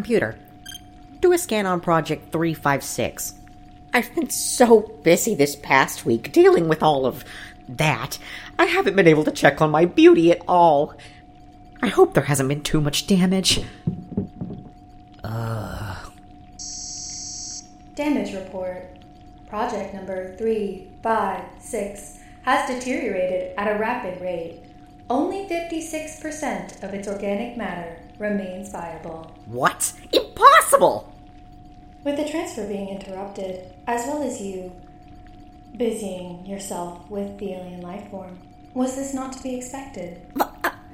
Computer, do a scan on Project 356. I've been so busy this past week dealing with all of that. I haven't been able to check on my beauty at all. I hope there hasn't been too much damage. Damage report. Project number 356 has deteriorated at a rapid rate. Only 56% of its organic matter remains viable. What? Impossible! With the transfer being interrupted, as well as you busying yourself with the alien life form, was this not to be expected? Uh,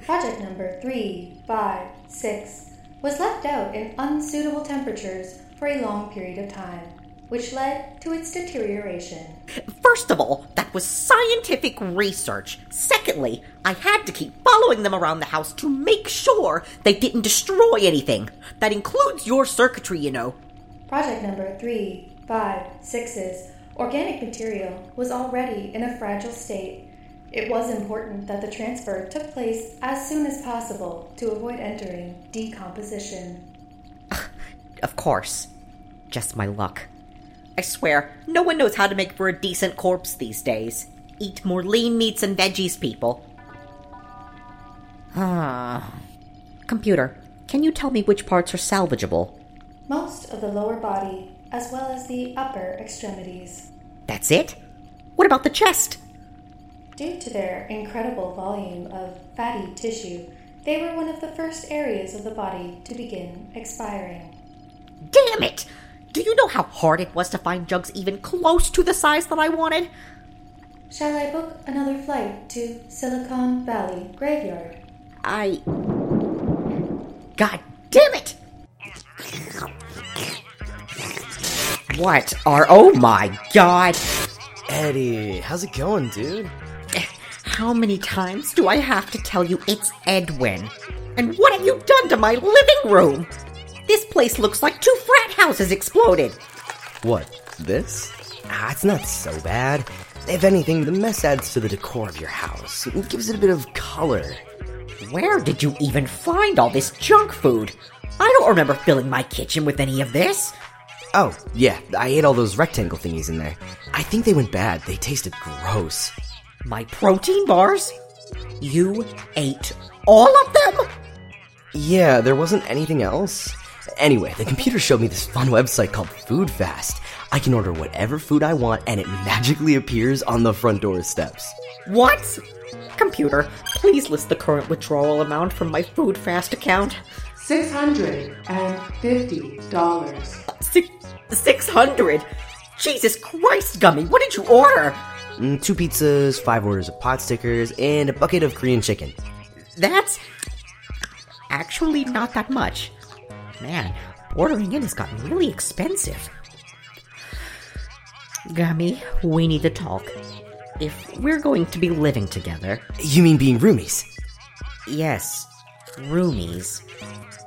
Project number 356 was left out in unsuitable temperatures for a long period of time, which led to its deterioration. First of all, that was scientific research. Secondly, I had to keep following them around the house to make sure they didn't destroy anything. That includes your circuitry, you know. Project number three, five, sixes. organic material was already in a fragile state. It was important that the transfer took place as soon as possible to avoid entering decomposition. Of course. Just my luck. I swear, no one knows how to make for a decent corpse these days. Eat more lean meats and veggies, people. Ah. Computer, can you tell me which parts are salvageable? Most of the lower body, as well as the upper extremities. That's it? What about the chest? Due to their incredible volume of fatty tissue, they were one of the first areas of the body to begin expiring. Damn it! Do you know how hard it was to find jugs even close to the size that I wanted? Shall I book another flight to Silicon Valley Graveyard? I. God damn it! What are. Oh my god! Eddie, how's it going, dude? How many times do I have to tell you it's Edwin? And what have you done to my living room? This place looks like two frat has exploded. What, this? Ah, it's not so bad. If anything, the mess adds to the decor of your house. It gives it a bit of color. Where did you even find all this junk food? I don't remember filling my kitchen with any of this. Oh, yeah, I ate all those rectangle thingies in there. I think they went bad. They tasted gross. My protein bars? You ate all of them? Yeah, there wasn't anything else. Anyway, the computer showed me this fun website called Food Fast. I can order whatever food I want and it magically appears on the front door steps. What? Computer, please list the current withdrawal amount from my Food Fast account. $650. Six, 600? Jesus Christ, Gummy, what did you order? Mm, two pizzas, five orders of pot stickers, and a bucket of Korean chicken. That's actually not that much. Man, ordering in has gotten really expensive. Gummy, we need to talk. If we're going to be living together, You mean being roomies? yes, roomies.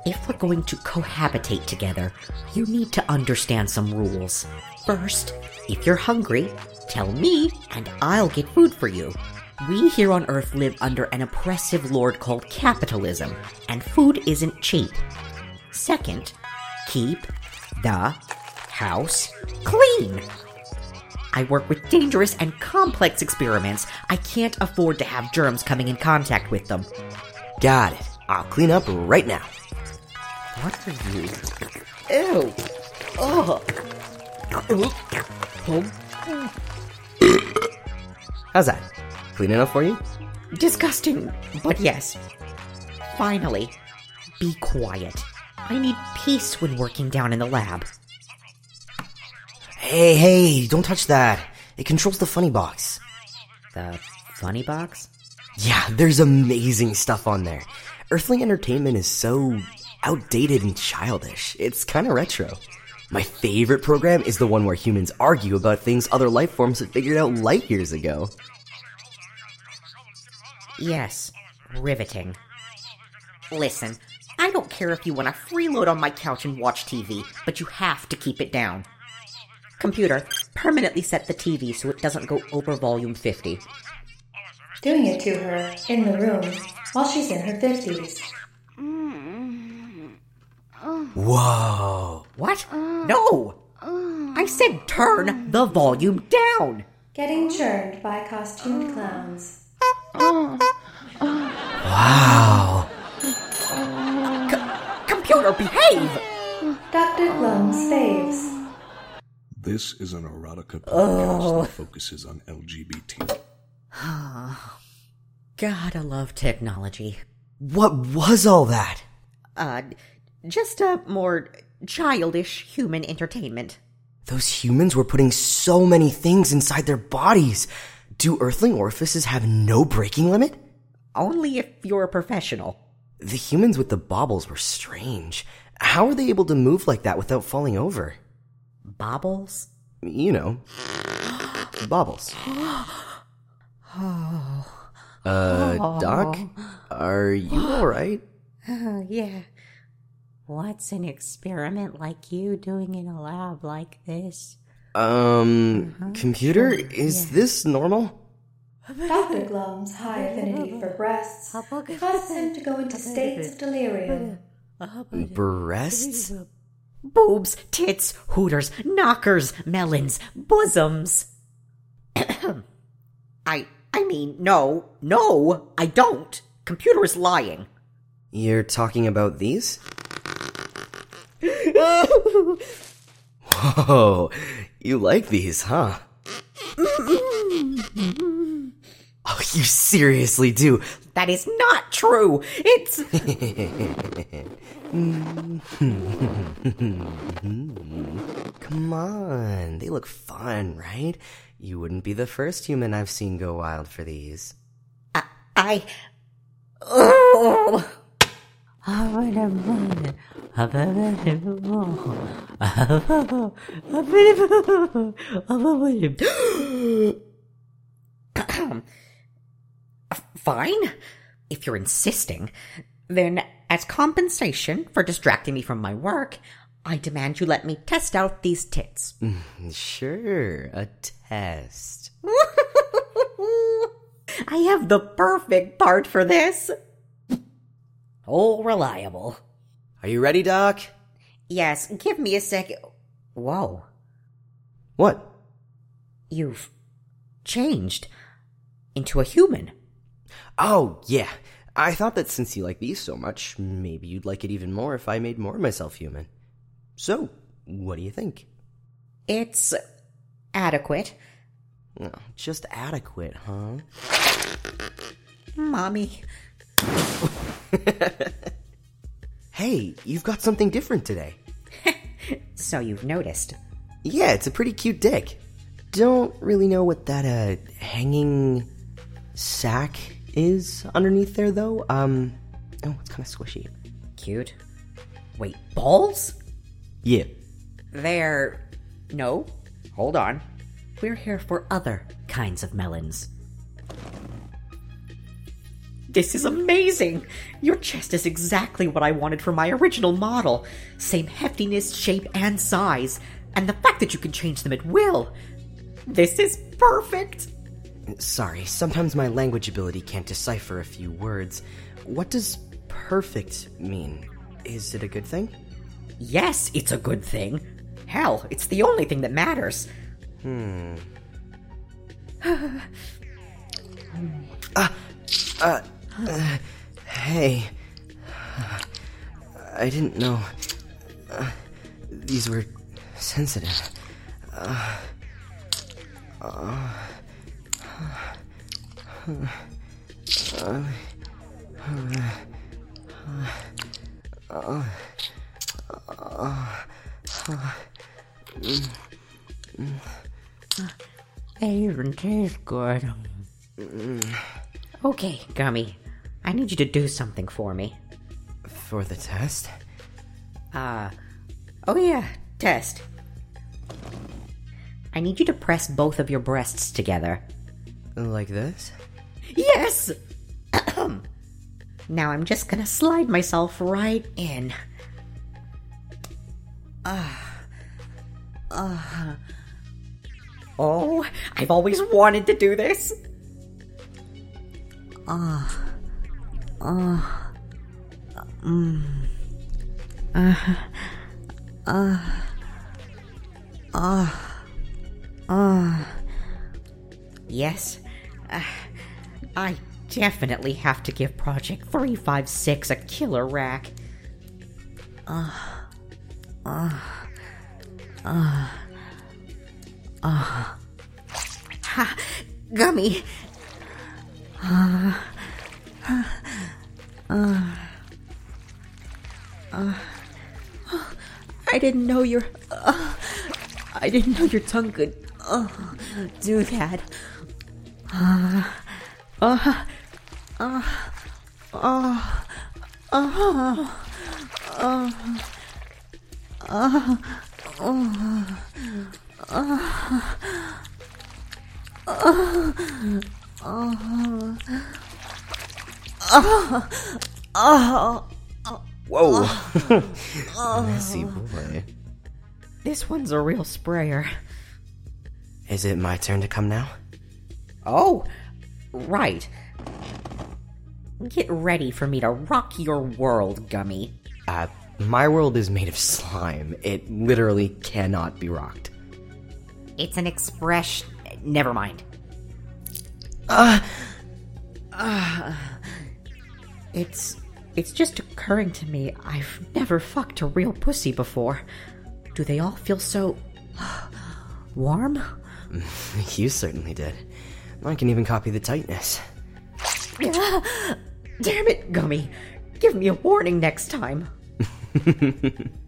If we're going to cohabitate together, you need to understand some rules. First, if you're hungry, tell me and I'll get food for you. We here on Earth live under an oppressive lord called capitalism, and food isn't cheap. Second, keep the house clean. I work with dangerous and complex experiments. I can't afford to have germs coming in contact with them. Got it. I'll clean up right now. What are you? Ew. Ugh. How's that? Clean enough for you? Disgusting, but yes. Finally, be quiet. I need peace when working down in the lab. Hey, hey, don't touch that. It controls the funny box. The funny box? Yeah, there's amazing stuff on there. Earthling entertainment is so outdated and childish. It's kind of retro. My favorite program is the one where humans argue about things other life forms had figured out light years ago. Yes, riveting. Listen, I don't care if you want to freeload on my couch and watch TV, but you have to keep it down. Computer, permanently set the TV so it doesn't go over volume 50. Doing it to her in the room while she's in her 50s. Oh, Whoa. What? No! I said turn the volume down! Getting churned by costumed clowns. Wow. Computer, behave! Dr. Glum's faves. This is an erotica podcast that focuses on LGBT. Gotta love technology. What was all that? Uh, just a more childish human entertainment. Those humans were putting so many things inside their bodies. Do earthling orifices have no breaking limit? Only if you're a professional. The humans with the baubles were strange. How are they able to move like that without falling over? Baubles? You know, baubles. Uh, Doc, are you alright? Oh, yeah. What's an experiment like you doing in a lab like this? Um, computer, is this normal? Dr. Glum's high affinity for breasts causes him to go into states of delirium. Breasts? Boobs, tits, hooters, knockers, melons, bosoms. I I mean, no, no, I don't. Computer is lying. You're talking about these? Whoa, you like these, huh? Oh, you seriously do. That is not true. It's Come on, they look fun, right? You wouldn't be the first human I've seen go wild for these. I. Oh. Fine. If you're insisting, then as compensation for distracting me from my work, I demand you let me test out these tits. Sure, a test. I have the perfect part for this. Oh, reliable. Are you ready, Doc? Yes, give me a second. Whoa, What? you've changed into a human. Oh, yeah. I thought that since you like these so much, maybe you'd like it even more if I made more of myself human. So, what do you think? It's adequate. Oh, just adequate, huh? Mommy. Hey, you've got something different today. So you've noticed. Yeah, it's a pretty cute dick. Don't really know what that, uh, hanging sack is underneath there, though. Um, oh, it's kind of squishy. Cute. Wait, balls? Yeah. They're. No. Hold on. We're here for other kinds of melons. This is amazing! Your chest is exactly what I wanted for my original model. Same heftiness, shape, and size. And the fact that you can change them at will. This is perfect! Sorry, sometimes my language ability can't decipher a few words. What does perfect mean? Is it a good thing? Yes, it's a good thing. Hell, it's the only thing that matters. Hmm. Ah Hey. I didn't know. uh, these were sensitive. They even taste good. Okay, Gummy. I need you to do something for me. For the test? Uh. Oh, yeah, test. I need you to press both of your breasts together. Like this? Yes! now I'm just gonna slide myself right in. Ah. Ah. Oh, I've always wanted to do this. ah ah Yes, uh, I definitely have to give Project 356 a killer rack. Uh, uh, uh, uh, ha, gummy. I didn't know your. Uh, I didn't know your tongue could uh, do that. Uh, uh, uh, uh, uh, uh, Whoa. Messy boy. This one's a real sprayer. Is it my turn to come now? Oh, right. Get ready for me to rock your world, Gummy. Uh, my world is made of slime. It literally cannot be rocked. It's an expression. Never mind. It's it's just occurring to me I've never fucked a real pussy before. Do they all feel so warm? You certainly did. I can even copy the tightness. Damn it, Gummy. Give me a warning next time.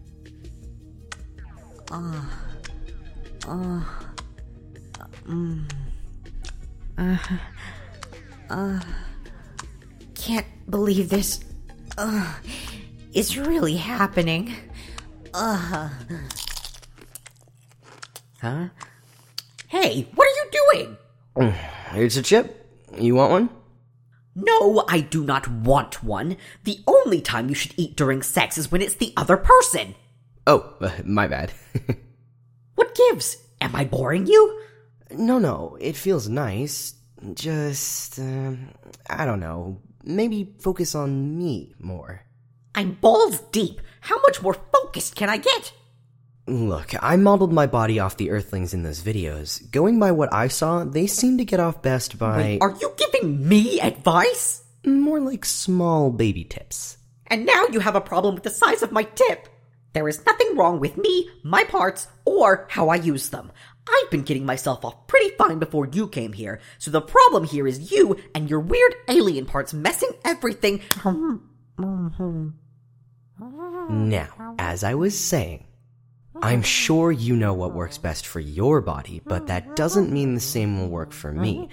Can't believe this uh, is really happening. Uh. Huh? Hey, what are you doing? Here's a chip. You want one? No, I do not want one. The only time you should eat during sex is when it's the other person. Oh, uh, my bad. What gives? Am I boring you? no, no, it feels nice. Just, um, I don't know. Maybe focus on me more. I'm balls deep. How much more focused can I get? Look, I modeled my body off the Earthlings in those videos. Going by what I saw, they seem to get off best by Wait, are you giving me advice? more like small baby tips. And now you have a problem with the size of my tip. There is nothing wrong with me, my parts, or how I use them. I've been getting myself off pretty fine before you came here, so the problem here is you and your weird alien parts messing everything. Now, as I was saying, I'm sure you know what works best for your body, but that doesn't mean the same will work for me,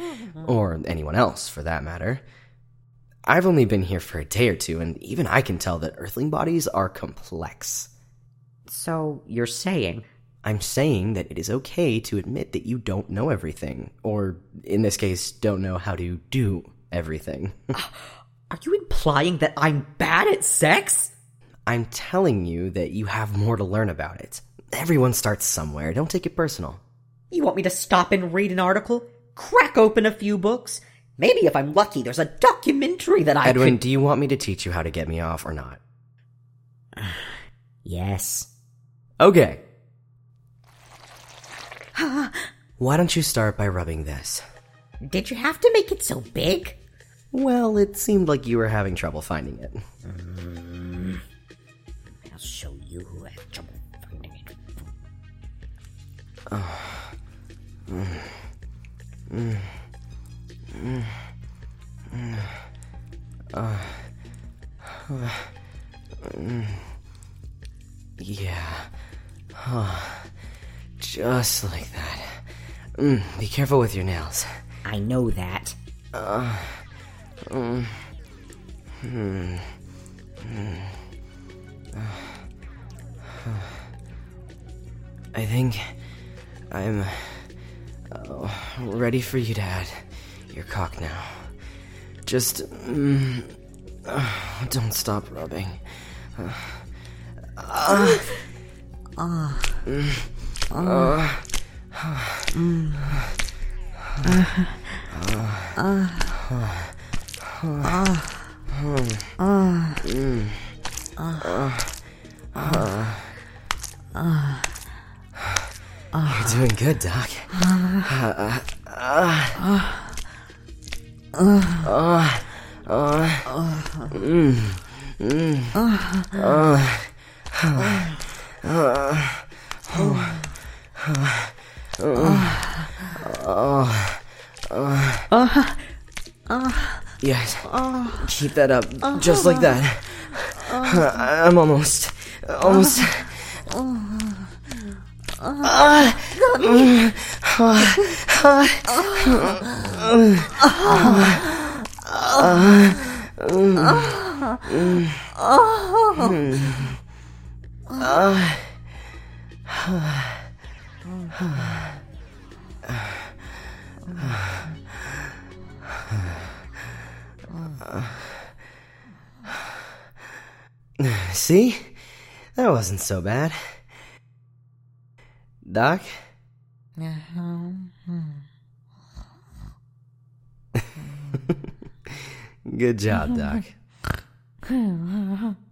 or anyone else for that matter. I've only been here for a day or two, and even I can tell that Earthling bodies are complex. So you're saying I'm saying that it is okay to admit that you don't know everything, or in this case, don't know how to do everything. Ah, are you implying that I'm bad at sex? I'm telling you that you have more to learn about it. Everyone starts somewhere, don't take it personal. You want me to stop and read an article? Crack open a few books? Maybe if I'm lucky, there's a documentary that I Edwin, could... do you want me to teach you how to get me off or not? Yes. Okay. Why don't you start by rubbing this? Did you have to make it so big? Well, it seemed like you were having trouble finding it. I'll show you who Yeah. Huh. Just like that. Mm, be careful with your nails. I know that. I think I'm oh, ready for you to add your cock now. Just mm, uh, don't stop rubbing. You're doing good, Doc. Yes. Keep that up. Just like that. I'm almost. Almost. See? That wasn't so bad. Doc? Good job, Doc.